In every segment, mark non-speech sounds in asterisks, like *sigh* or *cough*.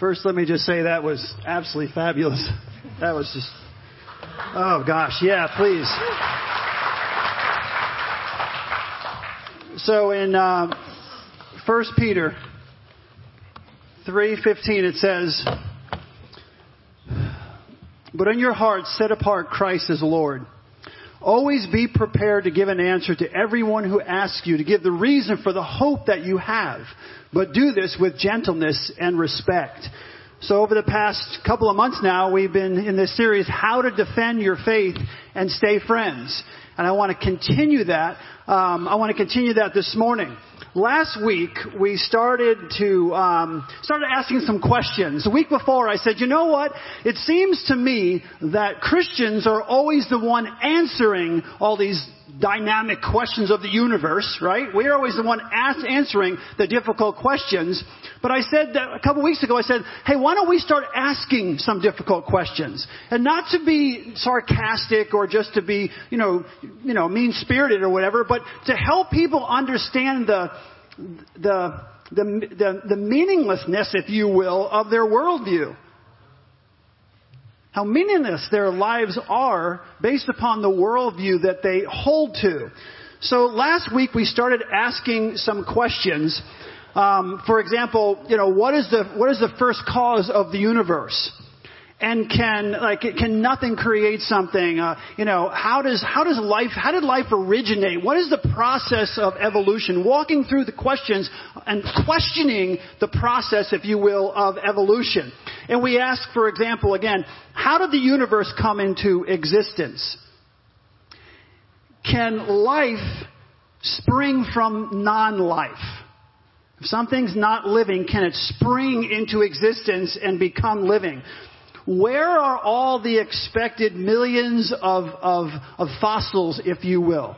First, let me just say that was absolutely fabulous. *laughs* That was just, oh gosh, yeah, please. So in uh, 1 Peter 3:15 it says, "But in your hearts set apart Christ as Lord." Always be prepared to give an answer to everyone who asks you, to give the reason for the hope that you have. But do this with gentleness and respect. So over the past couple of months now, we've been in this series, How to Defend Your Faith and Stay Friends. And I want to continue that. Um, I want to continue that this morning. Last week we started to um, started asking some questions. The week before I said, you know what? It seems to me that Christians are always the one answering all these dynamic questions of the universe, right? We're always the one ask, answering the difficult questions. But I said a couple weeks ago, I said, hey, why don't we start asking some difficult questions? And not to be sarcastic or just to be, you know, you know, mean spirited or whatever, but to help people understand the, the, the, the, the meaninglessness, if you will, of their worldview how meaningless their lives are based upon the worldview that they hold to. So last week we started asking some questions. Um, for example, you know, what is the what is the first cause of the universe? And can like can nothing create something? Uh, you know how does how does life how did life originate? What is the process of evolution? Walking through the questions and questioning the process if you will of evolution. And we ask for example again how did the universe come into existence? Can life spring from non-life? If something's not living, can it spring into existence and become living? Where are all the expected millions of, of, of fossils, if you will?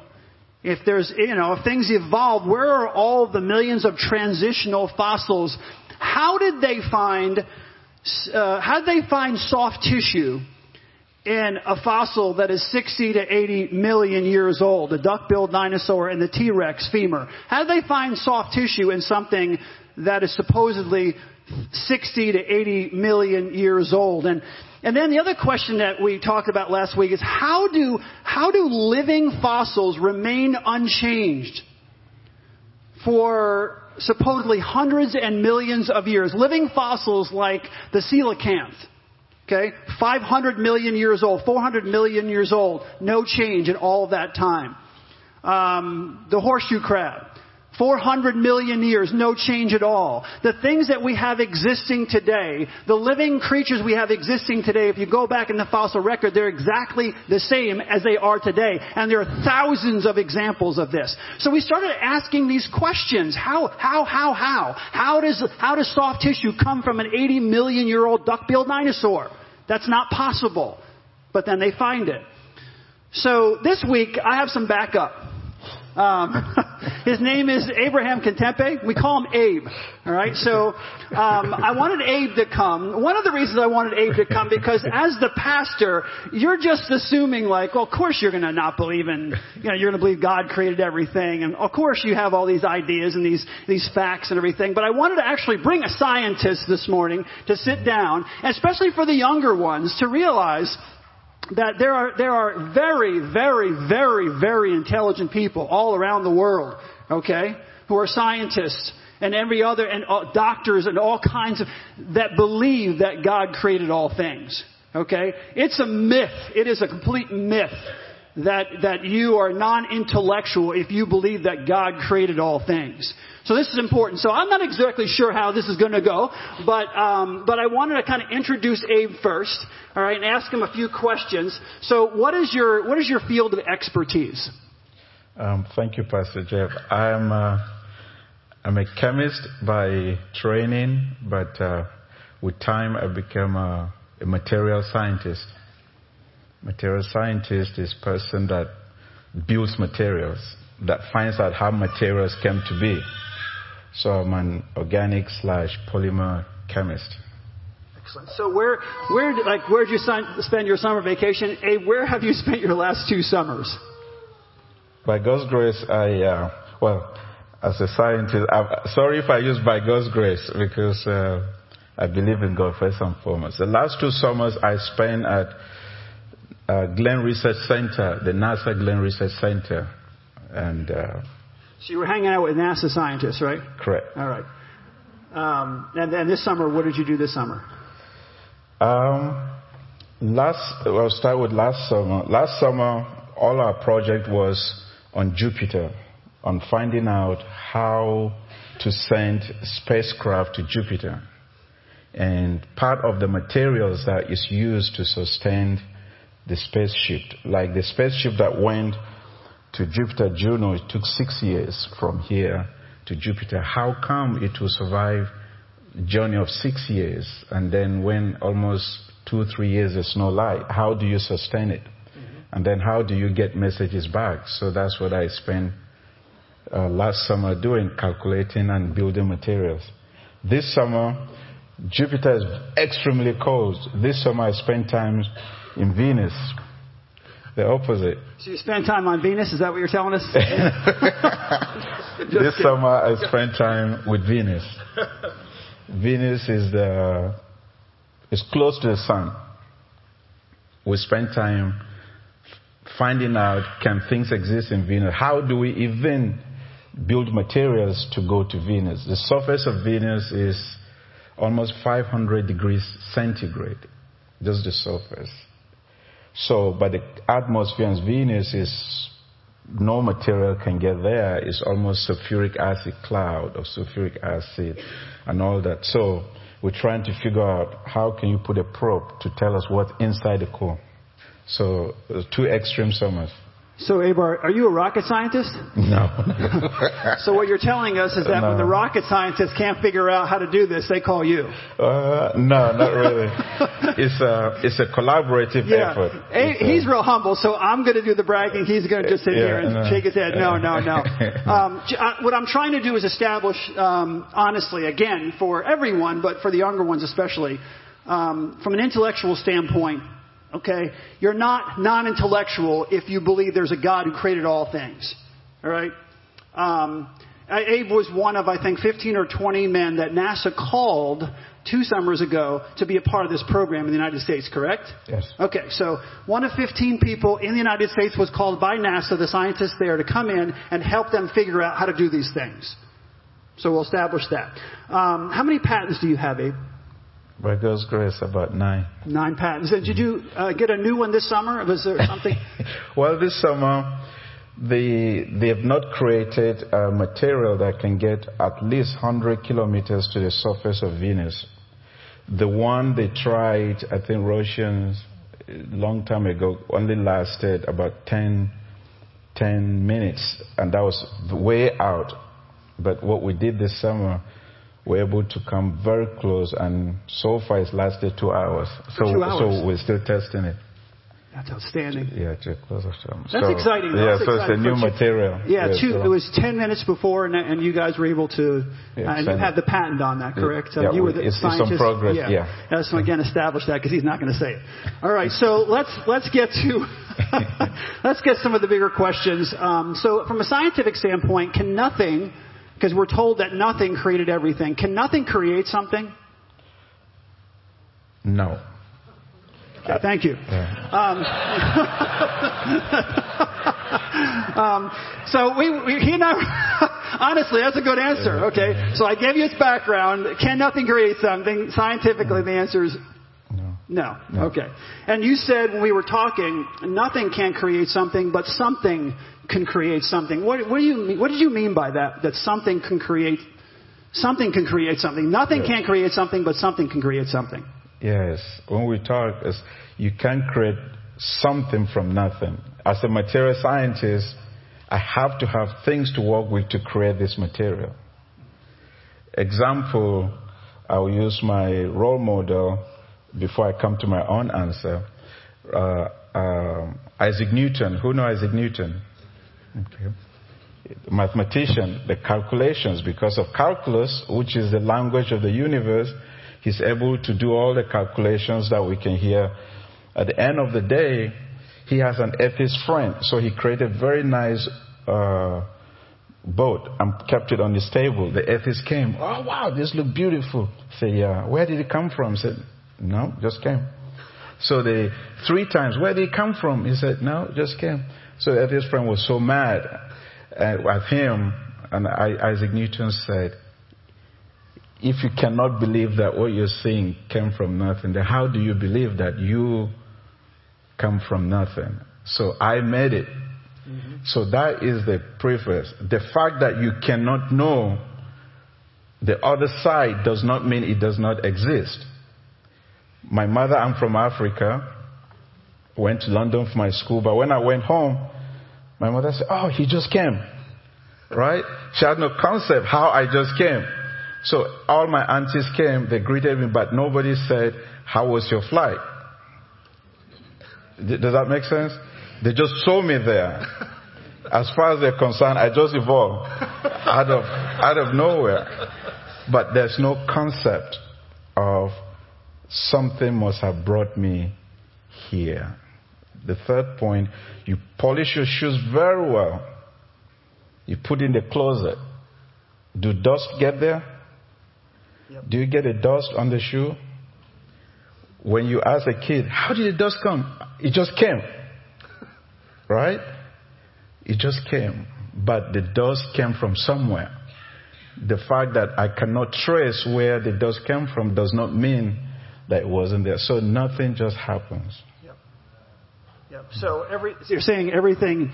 If there's, you know, if things evolved, where are all the millions of transitional fossils? How did they find, uh, how did they find soft tissue in a fossil that is 60 to 80 million years old, the duck-billed dinosaur and the T-Rex femur? How did they find soft tissue in something that is supposedly 60 to 80 million years old. And, and then the other question that we talked about last week is how do, how do living fossils remain unchanged for supposedly hundreds and millions of years? Living fossils like the coelacanth. Okay? 500 million years old, 400 million years old, no change in all that time. Um, the horseshoe crab. 400 million years, no change at all. The things that we have existing today, the living creatures we have existing today, if you go back in the fossil record, they're exactly the same as they are today. And there are thousands of examples of this. So we started asking these questions. How, how, how, how? How does, how does soft tissue come from an 80 million year old duck-billed dinosaur? That's not possible. But then they find it. So this week, I have some backup. Um, *laughs* his name is Abraham Contempe. We call him Abe. All right. So um, I wanted Abe to come. One of the reasons I wanted Abe to come because as the pastor, you're just assuming like, well, of course you're going to not believe in, you know, you're going to believe God created everything, and of course you have all these ideas and these these facts and everything. But I wanted to actually bring a scientist this morning to sit down, especially for the younger ones, to realize that there are, there are very, very, very, very intelligent people all around the world, okay, who are scientists and every other, and uh, doctors and all kinds of, that believe that God created all things. Okay? It's a myth. It is a complete myth that, that you are non-intellectual if you believe that God created all things. So this is important. So I'm not exactly sure how this is going to go, but um, but I wanted to kind of introduce Abe first, all right, and ask him a few questions. So what is your what is your field of expertise? Um, thank you, Pastor Jeff. I'm uh, I'm a chemist by training, but uh, with time I became a, a material scientist. Material scientist is person that builds materials, that finds out how materials came to be. So I'm an organic slash polymer chemist. Excellent. So where, where, like, where did you spend your summer vacation? A, where have you *laughs* spent your last two summers? By God's grace, I, uh, well, as a scientist, I'm sorry if I use by God's grace because uh, I believe in God first and foremost. The last two summers I spent at uh, Glenn Research Center, the NASA Glenn Research Center, and uh, So you were hanging out with NASA scientists, right? correct. All right. Um, and then this summer, what did you do this summer? Um, last, I'll start with last summer. Last summer, all our project was on Jupiter, on finding out how to send spacecraft to Jupiter. And part of the materials that is used to sustain the spaceship, like the spaceship that went to Jupiter Juno, it took six years from here to Jupiter. How come it will survive a journey of six years and then when almost two, three years there's no light? How do you sustain it? And then how do you get messages back? So that's what I spent uh, last summer doing, calculating and building materials. This summer, Jupiter is extremely cold. This summer I spent time in Venus. The opposite. So you spend time on Venus? Is that what you're telling us? *laughs* this summer I spent time with Venus. Venus is the is close to the sun. We spent time finding out can things exist in Venus? How do we even build materials to go to Venus? The surface of Venus is almost 500 degrees centigrade, just the surface. So, but the atmosphere on Venus is no material can get there. It's almost sulfuric acid cloud of sulfuric acid and all that. So we're trying to figure out how can you put a probe to tell us what's inside the core. So uh, two extreme summers. So, Abar, are you a rocket scientist? No. *laughs* So what you're telling us is that when the rocket scientists can't figure out how to do this, they call you. uh, no, not really. It's a it's a collaborative Yeah. effort. A- It's a- he's real humble, so I'm going to do the bragging. He's going to just sit Yeah, here and no. shake his head. No, no, no. *laughs* Um, j- uh, what I'm trying to do is establish, um, honestly, again, for everyone, but for the younger ones especially, um, from an intellectual standpoint, okay, you're not non-intellectual if you believe there's a God who created all things. All right? Um, Abe was one of, I think, 15 or 20 men that NASA called two summers ago to be a part of this program in the United States, correct? Yes. Okay, so one of 15 people in the United States was called by NASA, the scientists there, to come in and help them figure out how to do these things. So we'll establish that. Um, how many patents do you have, Abe? By God's grace, about nine. Nine patents. And did you uh, get a new one this summer? Was there something? *laughs* well, this summer, they, they have not created a material that can get at least 100 kilometers to the surface of Venus. The one they tried, I think Russians, a long time ago, only lasted about 10, 10 minutes, and that was way out. But what we did this summer, we're able to come very close, and so far it's lasted two hours. So, two hours. so we're still testing it. That's outstanding. Yeah, to close. That's so, exciting. though. Yeah, That's so it's a exciting. new two- material. Yeah, two, so- it was 10 minutes before, and, and you guys were able to, Yeah, and you had the patent on that, correct? Yeah, you were the it's- it's some progress, Yeah. yeah. Let's again establish that because he's not going to say it. All right, so let's let's get to *laughs* let's get some of the bigger questions. Um, so, from a scientific standpoint, can nothing, because we're told that nothing created everything, can nothing create something? No. Okay, thank you. Um, *laughs* um, so we, we, he and I, *laughs* honestly, that's a good answer. Okay, so I gave you his background. Can nothing create something? Scientifically, the answer is No. no. Okay. And you said when we were talking, nothing can create something, but something can create something. What, what do you mean? What did you mean by that? That something can create, something can create something. Nothing Yes. can create something, but something can create something. Yes. When we talk, is you can create something from nothing. As a material scientist, I have to have things to work with to create this material. Example, I'll use my role model before I come to my own answer. Uh, um, Isaac Newton. Who know Isaac Newton? Okay. Mathematician, the calculations, because of calculus, which is the language of the universe, he's able to do all the calculations that we can hear. At the end of the day, he has an atheist friend, so he created very nice uh, boat and kept it on his table. The atheist came. Oh wow, this look beautiful. Say, yeah. Where did it come from? Said, no, just came. So they three times. Where did it come from? He said, no, just came. So the atheist friend was so mad at, at him, and Isaac Newton said, if you cannot believe that what you're seeing came from nothing, then how do you believe that you come from nothing? So I made it. Mm-hmm. So that is the preface. The fact that you cannot know the other side does not mean it does not exist. My mother, I'm from Africa, went to London for my school, but when I went home, my mother said, Oh, he just came. Right? She had no concept how I just came. So all my aunties came, they greeted me, but nobody said, How was your flight? Does that make sense? They just saw me there. As far as they're concerned, I just evolved out of, out of nowhere. But there's no concept of something must have brought me here. The third point, you polish your shoes very well. You put in the closet. Do dust get there? Yep. Do you get a dust on the shoe? When you ask a kid, how did the dust come? It just came. *laughs* Right? It just came. But the dust came from somewhere. The fact that I cannot trace where the dust came from does not mean that it wasn't there. So nothing just happens. Yep. Yep. So every, so you're saying everything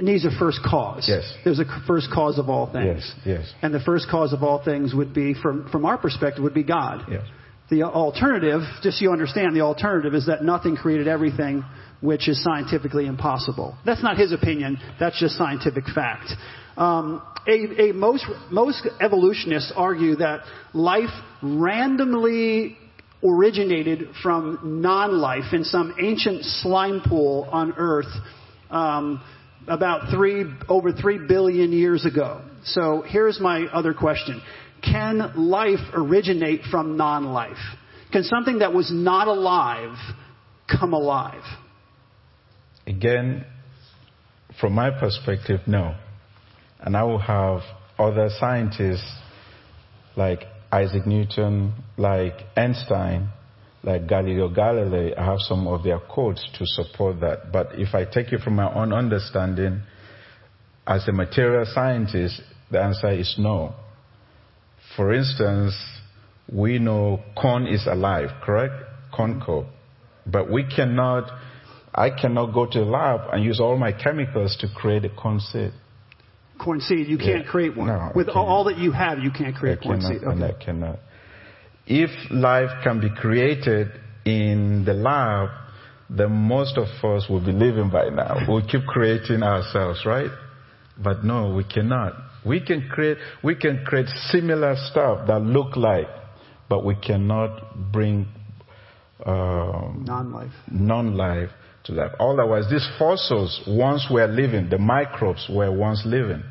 needs a first cause. Yes. There's a first cause of all things. Yes. Yes. And the first cause of all things would be, from from our perspective, would be God. Yes. The alternative, just so you understand, the alternative is that nothing created everything, which is scientifically impossible. That's not his opinion. That's just scientific fact. Um, a, a most most evolutionists argue that life randomly originated from non-life in some ancient slime pool on Earth. Um, about three, over three billion years ago. So here's my other question. Can life originate from non-life? Can something that was not alive come alive? Again, from my perspective, no. And I will have other scientists like Isaac Newton, like Einstein, like Galileo Galilei, I have some of their quotes to support that. But if I take it from my own understanding, as a material scientist, the answer is no. For instance, we know corn is alive, correct? Corn cob. But we cannot, I cannot go to the lab and use all my chemicals to create a corn seed. Corn seed, you can't Yeah. create one. No, With all that you have, you can't create I corn cannot, seed. and I cannot. If life can be created in the lab, then most of us will be living by now. We'll keep creating ourselves, right? But no, we cannot. We can create, we can create similar stuff that look like, but we cannot bring um, Non-life. non-life to life. Otherwise, these fossils once were living, the microbes were once living.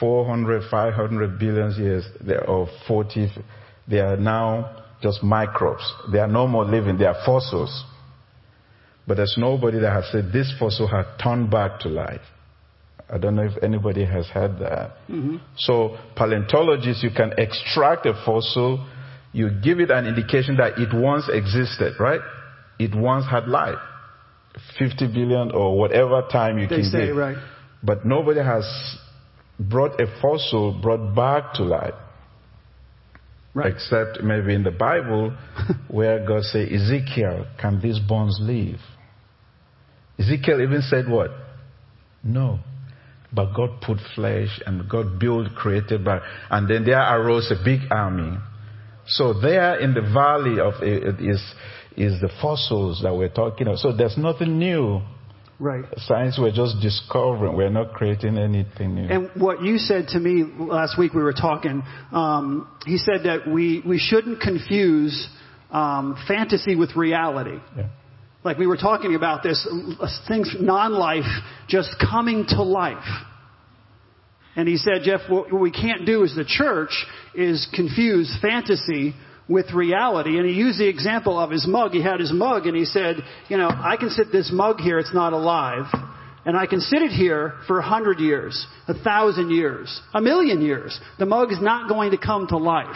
400, 500 billion years, they or 40, they are now just microbes. They are no more living, they are fossils. But there's nobody that has said this fossil had turned back to life. I don't know if anybody has heard that. Mm-hmm. So paleontologists, you can extract a fossil, you give it an indication that it once existed, right? It once had life. 50 billion or whatever time you They can say, give. right. But nobody has brought a fossil brought back to life. Right. Except maybe in the Bible *laughs* where God said, Ezekiel, can these bones live? Ezekiel even said what? No. But God put flesh and God built, created by, and then there arose a big army. So there in the valley of it is, is the fossils that we're talking of. So there's nothing new. Right. Science we're just discovering. We're not creating anything new. And what you said to me last week, we were talking. Um, he said that we we shouldn't confuse um, fantasy with reality. Yeah. Like we were talking about this uh, things non-life just coming to life. And he said, Jeff, what we can't do as the church is confuse fantasy with reality. And he used the example of his mug. He had his mug and he said, you know, I can sit this mug here, it's not alive. and I can sit it here for a hundred years, a thousand years, a million years. The mug is not going to come to life.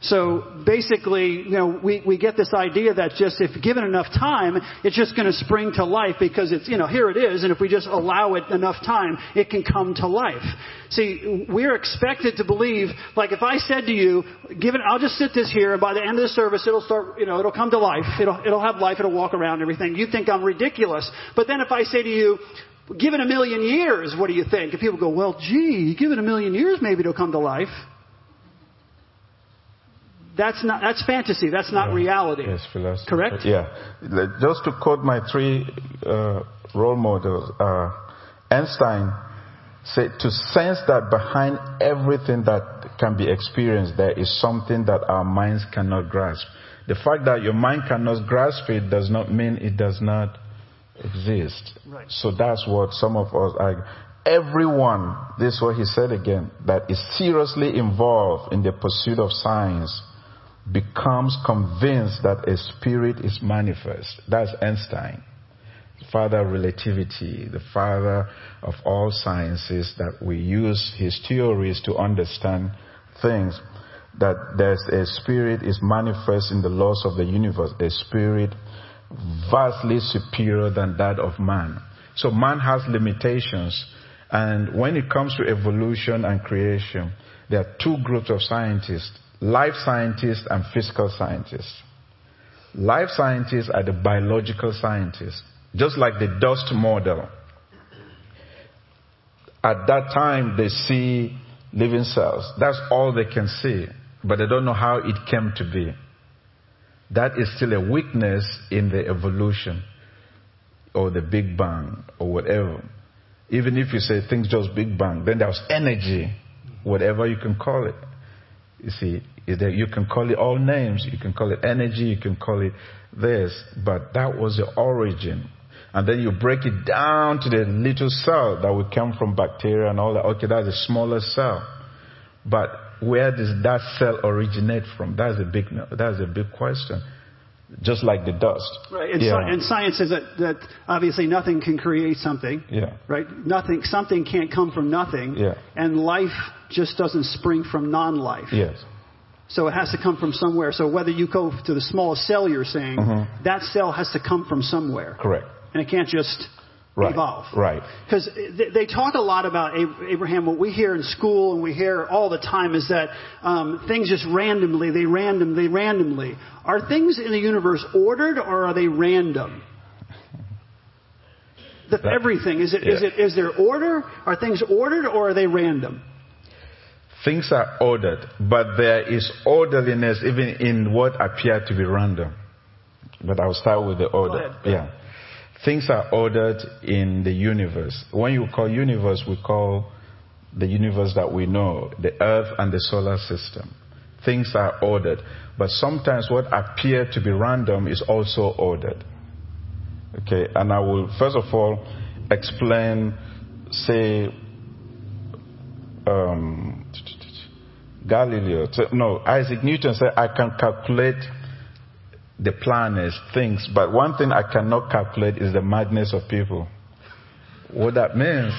So basically, you know, we, we get this idea that just if given enough time, it's just going to spring to life because it's, you know, here it is, and if we just allow it enough time, it can come to life. See, we're expected to believe, like if I said to you, given, I'll just sit this here, and by the end of the service, it'll start, you know, it'll come to life, it'll, it'll have life, it'll walk around everything. You think I'm ridiculous. But then if I say to you, given a million years, what do you think? And people go, well, gee, given a million years, maybe it'll come to life. That's not that's fantasy. That's not Yeah. reality. Yes, philosophy. Correct? Yeah. Just to quote my three uh, role models, uh, Einstein said to sense that behind everything that can be experienced, there is something that our minds cannot grasp. The fact that your mind cannot grasp it does not mean it does not exist. Right. So that's what some of us are. Everyone, this is what he said again, that is seriously involved in the pursuit of science becomes convinced that a spirit is manifest. That's Einstein, father relativity, the father of all sciences that we use his theories to understand things. That there's a spirit is manifest in the laws of the universe, a spirit vastly superior than that of man. So man has limitations. And when it comes to evolution and creation, there are two groups of scientists life scientists and physical scientists. Life scientists are the biological scientists, just like the dust model. At that time, they see living cells. That's all they can see, but they don't know how it came to be. That is still a weakness in the evolution or the Big Bang or whatever. Even if you say things just Big Bang, then there's energy, whatever you can call it. You see, is that you can call it all names. You can call it energy. You can call it this. But that was the origin. And then you break it down to the little cell that would come from bacteria and all that. Okay, that's a smaller cell. But where does that cell originate from? That's a big, that's a big question. Just like the dust. Right. And, yeah. and science says that, that obviously nothing can create something. yeah. Right? Nothing, something can't come from nothing. Yeah. And life just doesn't spring from non-life. Yes. So it has to come from somewhere. So whether you go to the smallest cell you're saying, Mhm. that cell has to come from somewhere. Correct. And it can't just Right. evolve. Right. Because they, talk a lot about Abraham. What we hear in school and we hear all the time is that um, things just randomly, they random, they randomly. Are things in the universe ordered or are they random? The, That- everything is it is yeah. it is there order? Are things ordered or are they random? Things are ordered, but there is orderliness even in what appear to be random. But I'll start with the order. Yeah. Things are ordered in the universe. When you call universe, we call the universe that we know, the earth and the solar system. Things are ordered. But sometimes what appear to be random is also ordered. Okay, and I will first of all explain, say, um, Galileo, no, Isaac Newton said, I can calculate the planets, things, but one thing I cannot calculate is the madness of people. What that means,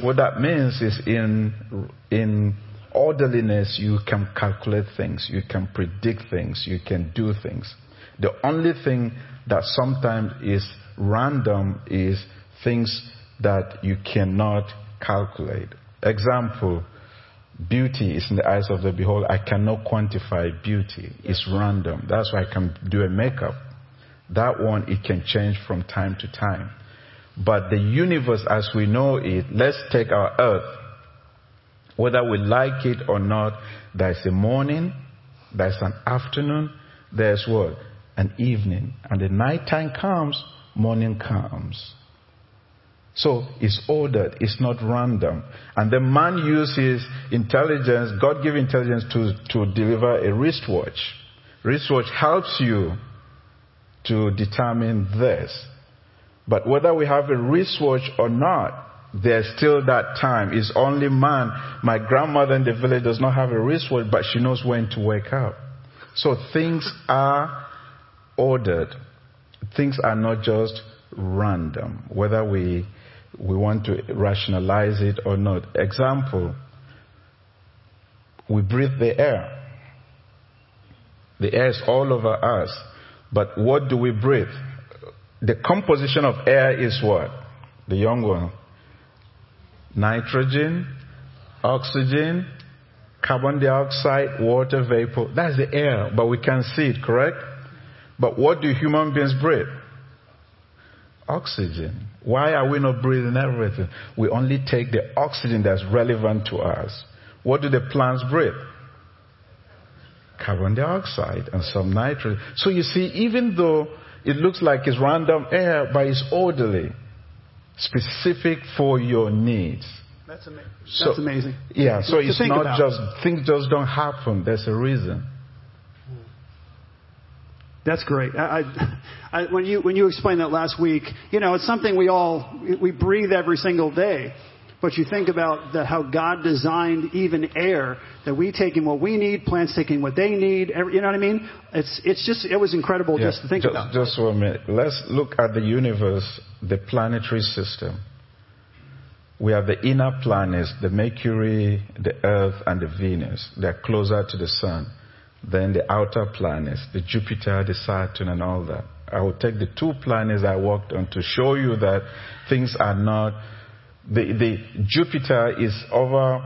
what that means is in, in orderliness, you can calculate things, you can predict things, you can do things. The only thing that sometimes is random is things that you cannot calculate. Example, beauty is in the eyes of the beholder. I cannot quantify beauty. It's random. That's why I can do a makeup. That one, it can change from time to time. But the universe as we know it, let's take our earth. Whether we like it or not, there's a morning, there's an afternoon, there's what? An evening. And the night time comes, morning comes. So it's ordered, it's not random. And the man uses intelligence, God given intelligence to, to deliver a wristwatch. Wristwatch helps you to determine this. But whether we have a wristwatch or not, there's still that time. It's only man. My grandmother in the village does not have a wristwatch, but she knows when to wake up. So things are ordered. Things are not just random. Whether we we want to rationalize it or not. Example, we breathe the air. The air is all over us. But what do we breathe? The composition of air is what? The young one. Nitrogen, oxygen, carbon dioxide, water vapor. That's the air, but we can see it, correct? But what do human beings breathe? Oxygen. Why are we not breathing everything? We only take the oxygen that's relevant to us. What do the plants breathe? Carbon dioxide and some nitrogen. So you see, even though it looks like it's random air, but it's orderly, specific for your needs. That's, ama- that's amazing. Yeah, so it's not about. just, things just don't happen. There's a reason. That's great. I, I, I, when you when you explained that last week, you know, it's something we all we breathe every single day. But you think about the, how God designed even air that we take in what we need, plants taking what they need. Every, you know what I mean? It's it's just it was incredible Yeah, just to think just, about. Just one minute. Let's look at the universe, the planetary system. We have the inner planets, the Mercury, the Earth, and the Venus. They're closer to the Sun. Then the outer planets, the Jupiter, the Saturn, and all that. I will take the two planets I worked on to show you that things are not. The, the Jupiter is over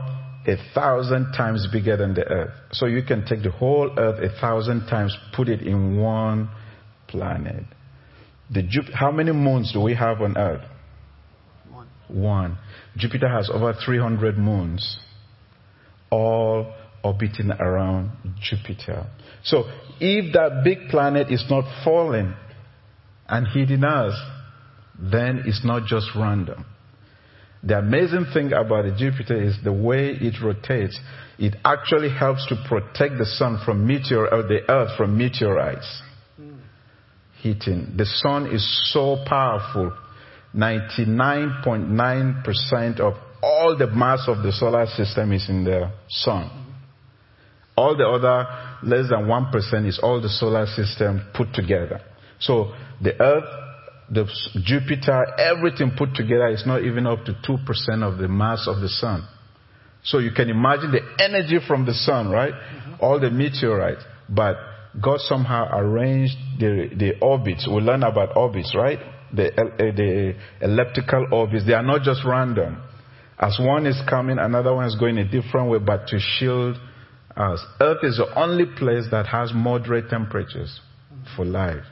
a thousand times bigger than the Earth. So you can take the whole Earth a thousand times, put it in one planet. The Jup- how many moons do we have on Earth? One. One. Jupiter has over 300 moons, all orbiting around Jupiter. So if that big planet is not falling and hitting us, then it's not just random. The amazing thing about Jupiter is the way it rotates. It actually helps to protect the sun from meteor, or the earth from meteorites hmm. hitting. The sun is so powerful. 99.9% of all the mass of the solar system is in the sun. All the other less than 1% is all the solar system put together. So the earth, the Jupiter, everything put together is not even up to 2% of the mass of the sun. So you can imagine the energy from the sun, right? All the meteorites. But God somehow arranged the, the orbits. We learn about orbits, right? The, eh, the elliptical orbits. They are not just random. As one is coming, another one is going a different way, but to shield us. Earth is the only place that has moderate temperatures for life.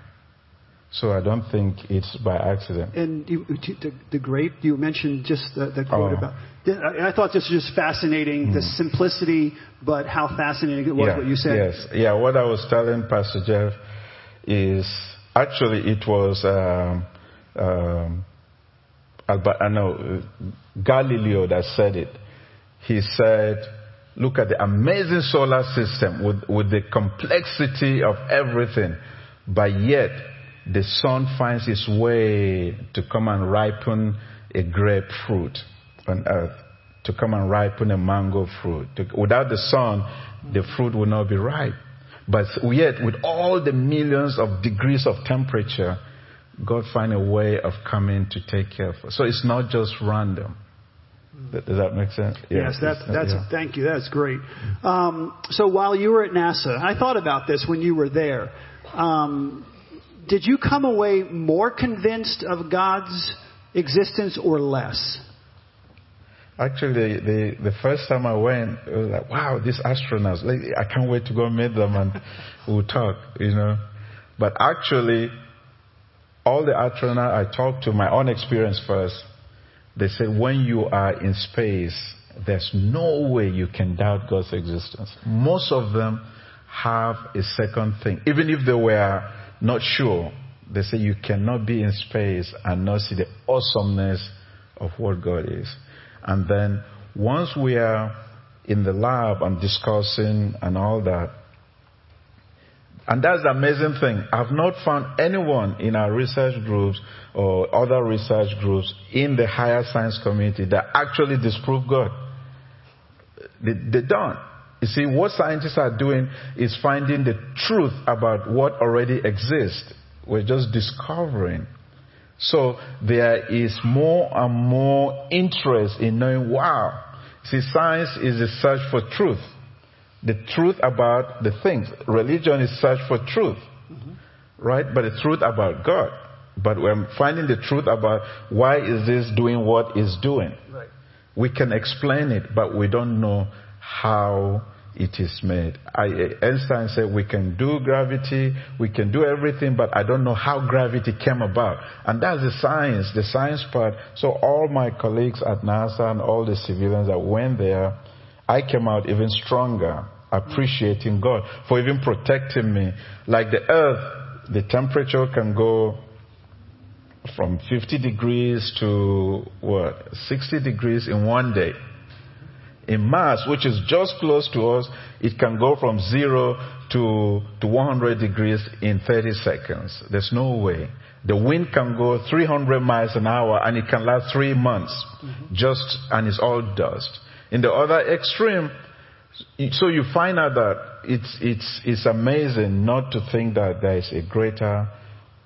So I don't think it's by accident. And you, the, the great you mentioned just the, the quote Oh. about. I I thought this was just fascinating, the simplicity, but how fascinating it was yeah, what you said. Yes, yeah. What I was telling Pastor Jeff is actually it was um, um, I know uh, Galileo that said it. He said, "Look at the amazing solar system with with the complexity of everything, but yet the sun finds its way to come and ripen a grapefruit on earth." To come and ripen a mango fruit. Without the sun, the fruit will not be ripe. But yet, with all the millions of degrees of temperature, God find a way of coming to take care of us. So it's not just random. Does that make sense? Yeah, yes, that, that's yeah. thank you. That's great. Um, so while you were at NASA, I thought about this when you were there. Um, did you come away more convinced of God's existence or less? Actually, the, the first time I went, it was like, wow, these astronauts, like, I can't wait to go meet them and *laughs* we'll talk, you know. But actually, all the astronauts I talked to, my own experience first, they say when you are in space, there's no way you can doubt God's existence. Most of them have a second thing. Even if they were not sure, they say you cannot be in space and not see the awesomeness of what God is. And then once we are in the lab and discussing and all that, and that's the amazing thing. I've not found anyone in our research groups or other research groups in the higher science community that actually disprove God. They, they don't. You see, what scientists are doing is finding the truth about what already exists. We're just discovering. So there is more and more interest in knowing, wow. See, science is a search for truth. The truth about the things. Religion is search for truth. Mm-hmm. Right? But the truth about God. But we're finding the truth about why is this doing what it's doing. Right. We can explain it, but we don't know how it is made. I, Einstein said we can do gravity, we can do everything, but I don't know how gravity came about. And that's the science, the science part. So all my colleagues at NASA and all the civilians that went there, I came out even stronger, appreciating God for even protecting me. Like the earth, the temperature can go from 50 degrees to what, 60 degrees in one day. In Mars, which is just close to us, it can go from zero to, to 100 degrees in 30 seconds. There's no way. The wind can go 300 miles an hour and it can last three months. Mm-hmm. Just, and it's all dust. In the other extreme, so you find out that it's, it's, it's amazing not to think that there is a greater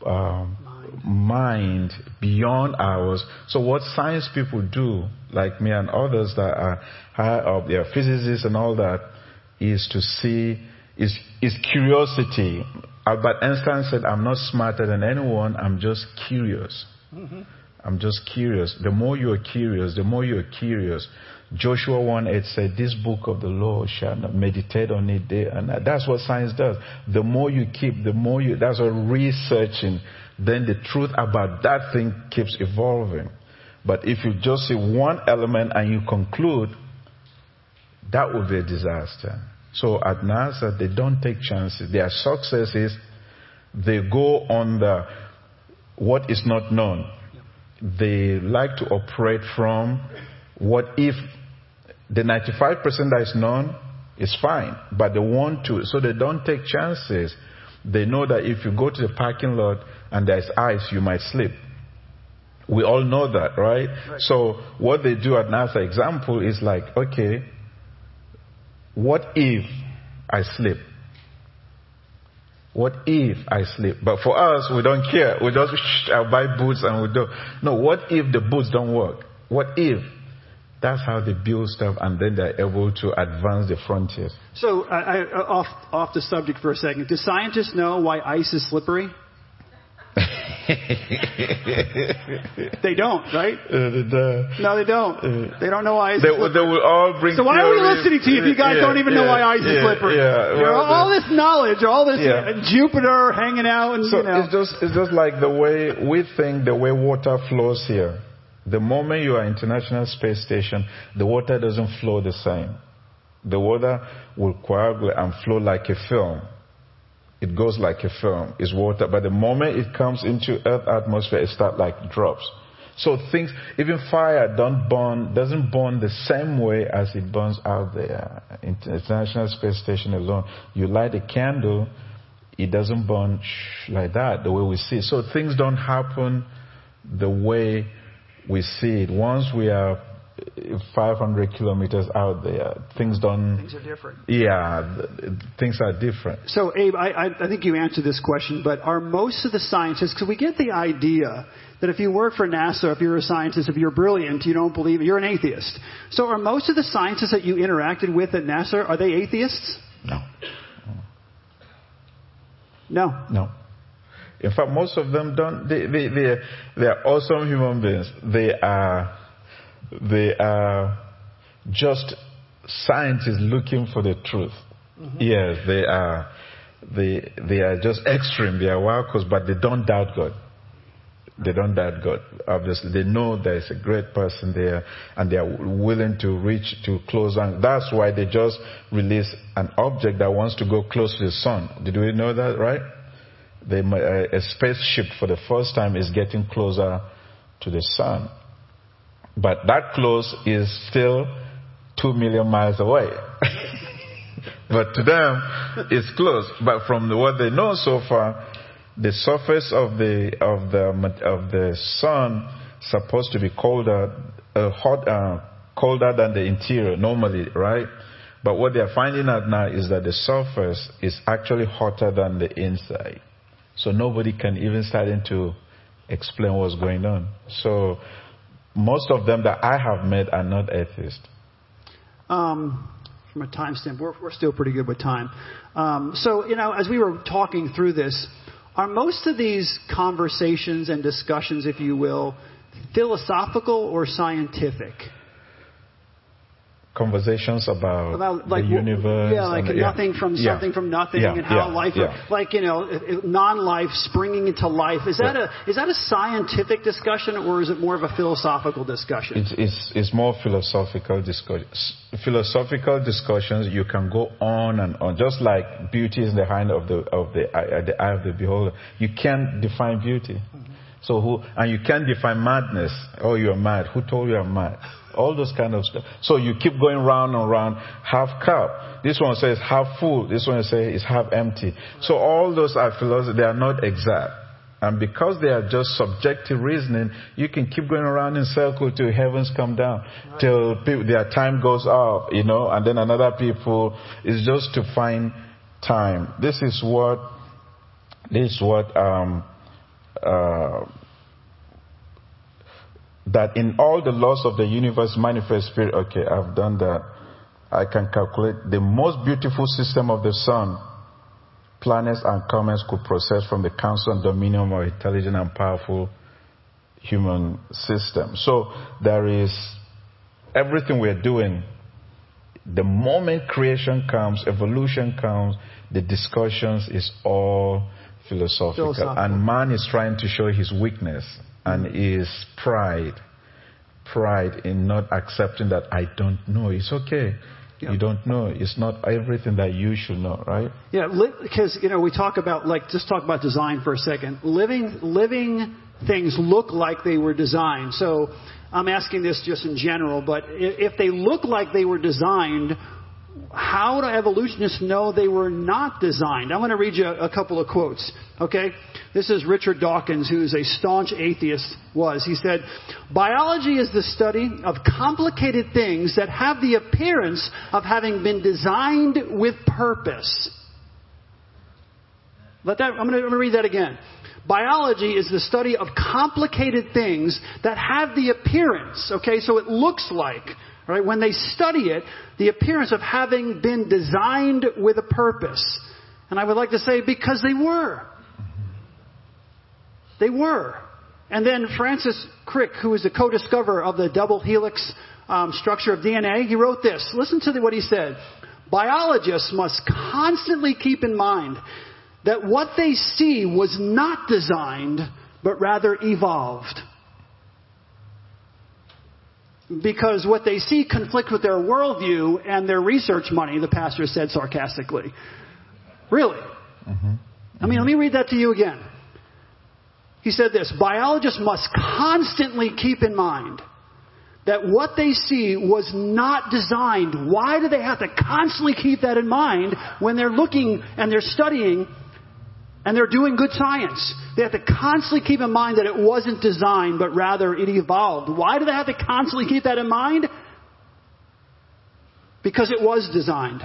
um, mind beyond ours. So what science people do, like me and others that are high up, they are physicists and all that, is to see, is, is curiosity. Albert Einstein said, I'm not smarter than anyone, I'm just curious. Mm-hmm. I'm just curious. The more you're curious, the more you're curious. Joshua 1 8 said, This book of the law shall not meditate on it day and night. That's what science does. The more you keep, the more you, that's what researching, then the truth about that thing keeps evolving. But if you just see one element and you conclude, that would be a disaster. So at NASA, they don't take chances. Their success is they go on the what is not known. They like to operate from what if the 95% that is known is fine, but they want to, so they don't take chances. They know that if you go to the parking lot and there's ice, you might slip. We all know that, right? right? So what they do at NASA example is like, okay, what if I slip? What if I slip? But for us, we don't care. We just, I'll buy boots and we do. No, what if the boots don't work? What if? That's how they build stuff, and then they're able to advance the frontiers. So, I, I, off off the subject for a second. Do scientists know why ice is slippery? *laughs* they don't, right? Uh, the, no, they don't. Uh, they don't know why ice they, is slippery. They will all bring so why are we listening to you if you guys yeah, don't even yeah, know why ice yeah, is slippery? Yeah, well, all this knowledge, all this Jupiter hanging out, and so you know. it's just it's just like the way we think the way water flows here. The moment you are International Space Station, the water doesn't flow the same. The water will coagulate and flow like a film. It goes like a film. It's water. But the moment it comes into Earth atmosphere, it starts like drops. So things, even fire don't burn, doesn't burn the same way as it burns out there. International Space Station alone. You light a candle, it doesn't burn like that, the way we see. So things don't happen the way we see it. Once we are 500 kilometers out there, things don't. Things are different. Yeah, things are different. So, Abe, I, I think you answered this question, but are most of the scientists, because we get the idea that if you work for NASA, if you're a scientist, if you're brilliant, you don't believe, you're an atheist. So, are most of the scientists that you interacted with at NASA, are they atheists? No. No. No. In fact, most of them don't. They, they, they, they are awesome human beings. They are, they are just scientists looking for the truth. Mm-hmm. Yes, they are. They, they are just extreme. They are wild but they don't doubt God. They don't doubt God. Obviously, they know there is a great person there, and they are willing to reach to close. And that's why they just release an object that wants to go close to the sun. Did we know that, right? The, a spaceship for the first time is getting closer to the sun. But that close is still two million miles away. *laughs* but to them, it's close. But from the, what they know so far, the surface of the of the of the sun supposed to be colder, uh, hot, uh, colder than the interior normally, right? But what they are finding out now is that the surface is actually hotter than the inside. So nobody can even start to explain what's going on. So most of them that I have met are not atheists. Um, from a time standpoint, we're, we're still pretty good with time. Um, so, you know, as we were talking through this, are most of these conversations and discussions, if you will, philosophical or scientific? Conversations about, about like, the universe. Yeah, like the, nothing yeah. from something yeah. from nothing, yeah. and how life, like you know, non-life springing into life. Is that a is that a scientific discussion, or is it more of a philosophical discussion? It's it's, it's more philosophical discussions. Philosophical discussions, you can go on and on, just like beauty is the hand of the of the eye, the eye of the beholder. You can't define beauty. Mm-hmm. So who, and you can't define madness. Oh, you're mad. Who told you I'm mad? All those kind of stuff. So you keep going round and round, half cup. This one says half full. This one says it's half empty. So all those are philosophy. They are not exact. And because they are just subjective reasoning, you can keep going around in circle till heavens come down, till people, their time goes up, you know, and then another people is just to find time. This is what, this is what, um, uh, that in all the laws of the universe manifest spirit. Okay, I've done that. I can calculate the most beautiful system of the sun. Planets and comets could process from the counsel and dominion of intelligent and powerful human system. So there is everything we're doing. The moment creation comes, evolution comes, the discussions is all philosophical. philosophical. And man is trying to show his weakness and is pride. Pride in not accepting that I don't know. It's okay. You don't know. It's not everything that you should know, right? Yeah, because you know we talk about like just talk about design for a second. Living living things look like they were designed. So I'm asking this just in general, but if they look like they were designed, how do evolutionists know they were not designed? I'm going to read you a, a couple of quotes. Okay? This is Richard Dawkins, who is a staunch atheist, was. He said, Biology is the study of complicated things that have the appearance of having been designed with purpose. Let that, I'm going to read that again. Biology is the study of complicated things that have the appearance, okay, so it looks like Right? When they study it, the appearance of having been designed with a purpose. And I would like to say because they were. They were. And then Francis Crick, who is the co-discoverer of the double helix um, structure of DNA, he wrote this. Listen to what he said. Biologists must constantly keep in mind that what they see was not designed, but rather evolved because what they see conflict with their worldview and their research money, the pastor said sarcastically. Really? Mm-hmm. I mean, let me read that to you again. He said this Biologists must constantly keep in mind that what they see was not designed. Why do they have to constantly keep that in mind when they're looking and they're studying and they're doing good science. They have to constantly keep in mind that it wasn't designed, but rather it evolved. Why do they have to constantly keep that in mind? Because it was designed.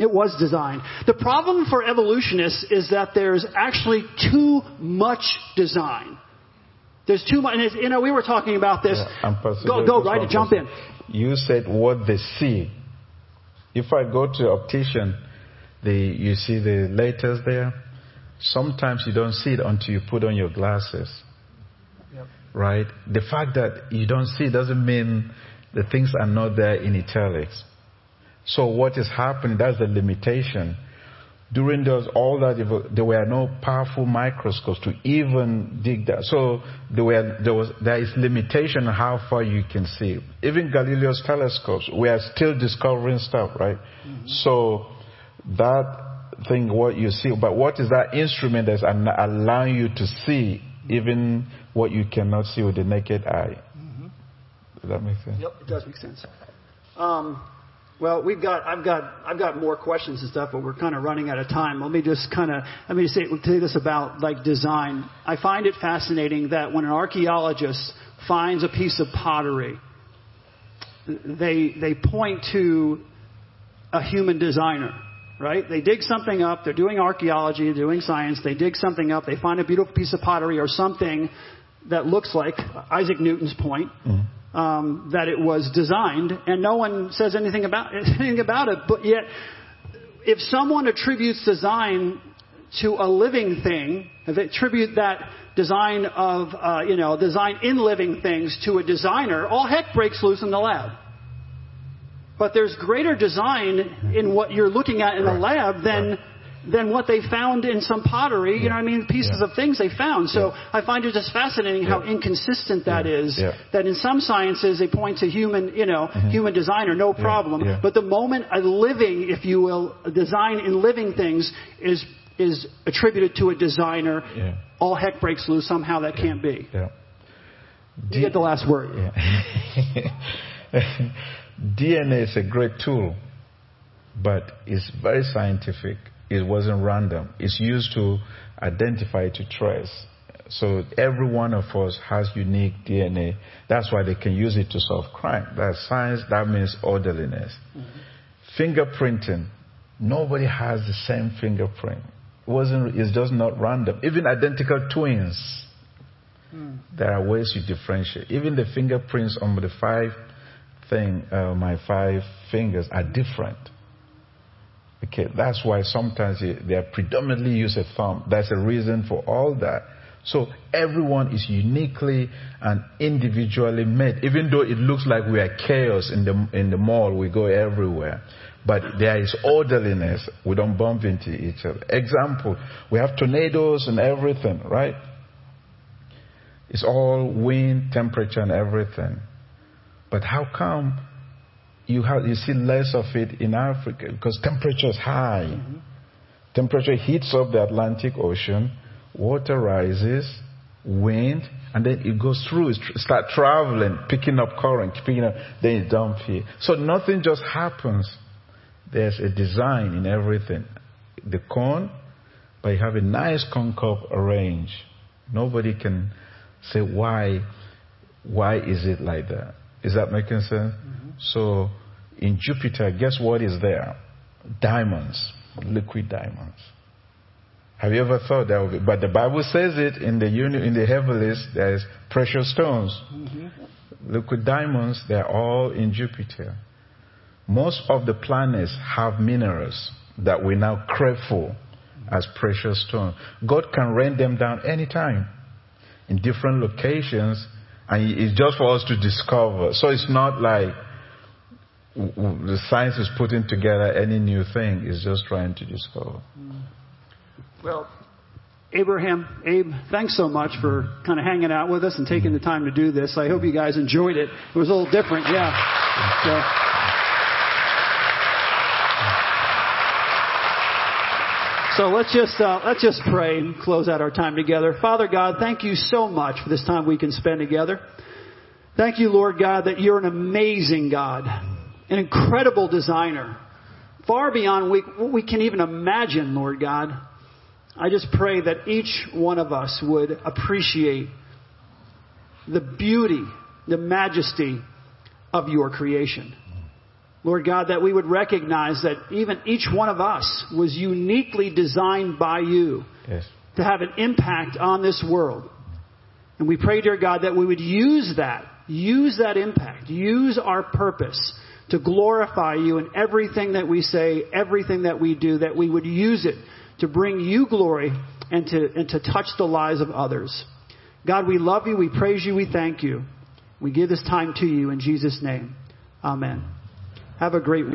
It was designed. The problem for evolutionists is that there's actually too much design. There's too much. And you know, we were talking about this. Yeah, go, go right, jump in. You said what they see. If I go to optician, the you see the letters there Sometimes you don't see it until you put on your glasses. Yep. Right? The fact that you don't see doesn't mean the things are not there in italics. So what is happening, that's the limitation. During those, all that, there were no powerful microscopes to even dig that. So there, were, there, was, there is limitation how far you can see. Even Galileo's telescopes, we are still discovering stuff, right? Mm-hmm. So that think what you see, but what is that instrument that's allowing you to see even what you cannot see with the naked eye? Mm-hmm. Does that make sense? Yep, it does make sense. Um, well, we've got, I've got, I've got more questions and stuff, but we're kind of running out of time. Let me just kind of, let me say, say this about like design. I find it fascinating that when an archaeologist finds a piece of pottery, they, they point to a human designer right? They dig something up. They're doing archaeology, they're doing science. They dig something up. They find a beautiful piece of pottery or something that looks like Isaac Newton's point. Um, that it was designed, and no one says anything about *laughs* anything about it. But yet, if someone attributes design to a living thing, if they attribute that design of, uh, you know, design in living things to a designer, all heck breaks loose in the lab. But there's greater design in what you're looking at in the lab than than what they found in some pottery. You know what I mean? Pieces Yeah. of things they found. So Yeah. I find it just fascinating how inconsistent that Yeah. is. Yeah. That in some sciences they point to human, you know, mm-hmm. human designer, no problem. Yeah. But the moment a living, if you will, a design in living things is is attributed to a designer, Yeah. all heck breaks loose. Somehow that can't be. Yeah. You get the last word. *laughs* DNA is a great tool, but it's very scientific. It wasn't random. It's used to identify, to trace. So every one of us has unique DNA. That's why they can use it to solve crime. That's science. That means orderliness. Mm-hmm. Fingerprinting. Nobody has the same fingerprint. It wasn't. It's just not random. Even identical twins mm. there are ways you differentiate. Even the fingerprints on the five thing, uh, my five fingers are different. Okay, that's why sometimes they predominantly use a thumb. That's a reason for all that. So everyone is uniquely and individually made, even though it looks like we are chaos in the in the mall. We go everywhere, but there is orderliness. We don't bump into each other. Example: we have tornadoes and everything, right? It's all wind, temperature, and everything. But how come you have you see less of it in Africa? Because temperature is high. Mm-hmm. Temperature heats up the Atlantic Ocean, water rises, wind, and then it goes through, it start traveling, picking up current, picking up, then it dumps here. So nothing just happens. There's a design in everything. The corn, but you have a nice corn cob arranged. Nobody can say why, why is it like that? Is that making sense? Mm-hmm. So in Jupiter, guess what is there? Diamonds, liquid diamonds. Have you ever thought that? Would be, but the Bible says it in the uni, in the heavens. There's precious stones, mm-hmm. liquid diamonds. They're all in Jupiter. Most of the planets have minerals that we now crave for as precious stones. God can rain them down anytime in different locations, and it's just for us to discover. So it's not like the science is putting together any new thing. It's just trying to discover. Well, Abraham, Abe, thanks so much for kind of hanging out with us and taking the time to do this. I hope you guys enjoyed it. It was a little different, yeah. So, So let's just uh, let's just pray and close out our time together. Father God, thank you so much for this time we can spend together. Thank you, Lord God, that you're an amazing God, an incredible designer, far beyond we, what we can even imagine, Lord God. I just pray that each one of us would appreciate the beauty, the majesty of your creation. Lord God, that we would recognize that even each one of us was uniquely designed by you Yes. to have an impact on this world. And we pray, dear God, that we would use that, use that impact, use our purpose to glorify you in everything that we say, everything that we do, that we would use it to bring you glory and to, and to touch the lives of others. God, we love you, we praise you, we thank you. We give this time to you in Jesus' name. Amen. Have a great week.